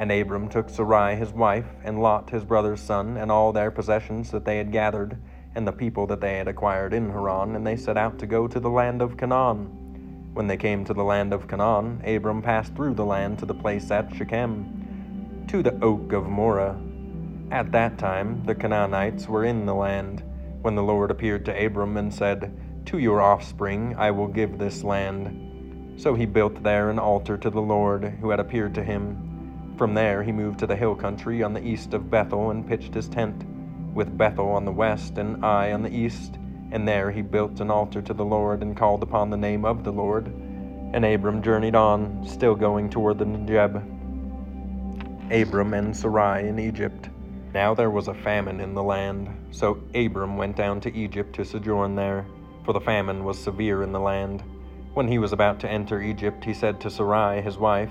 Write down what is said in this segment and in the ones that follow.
And Abram took Sarai his wife, and Lot his brother's son, and all their possessions that they had gathered, and the people that they had acquired in Haran, and they set out to go to the land of Canaan. When they came to the land of Canaan, Abram passed through the land to the place at Shechem, to the oak of Moreh. At that time the Canaanites were in the land, when the Lord appeared to Abram and said, To your offspring I will give this land. So he built there an altar to the Lord, who had appeared to him. From there he moved to the hill country on the east of Bethel and pitched his tent, with Bethel on the west and Ai on the east. And there he built an altar to the Lord and called upon the name of the Lord. And Abram journeyed on, still going toward the Negeb. Abram and Sarai in Egypt. Now there was a famine in the land, so Abram went down to Egypt to sojourn there, for the famine was severe in the land. When he was about to enter Egypt, he said to Sarai, his wife,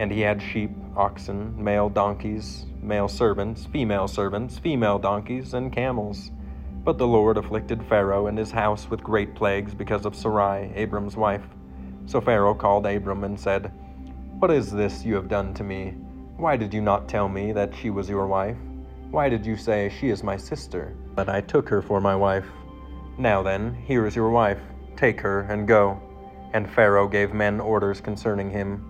And he had sheep, oxen, male donkeys, male servants, female servants, female donkeys, and camels. But the Lord afflicted Pharaoh and his house with great plagues because of Sarai, Abram's wife. So Pharaoh called Abram and said, What is this you have done to me? Why did you not tell me that she was your wife? Why did you say, She is my sister? But I took her for my wife. Now then, here is your wife. Take her and go. And Pharaoh gave men orders concerning him,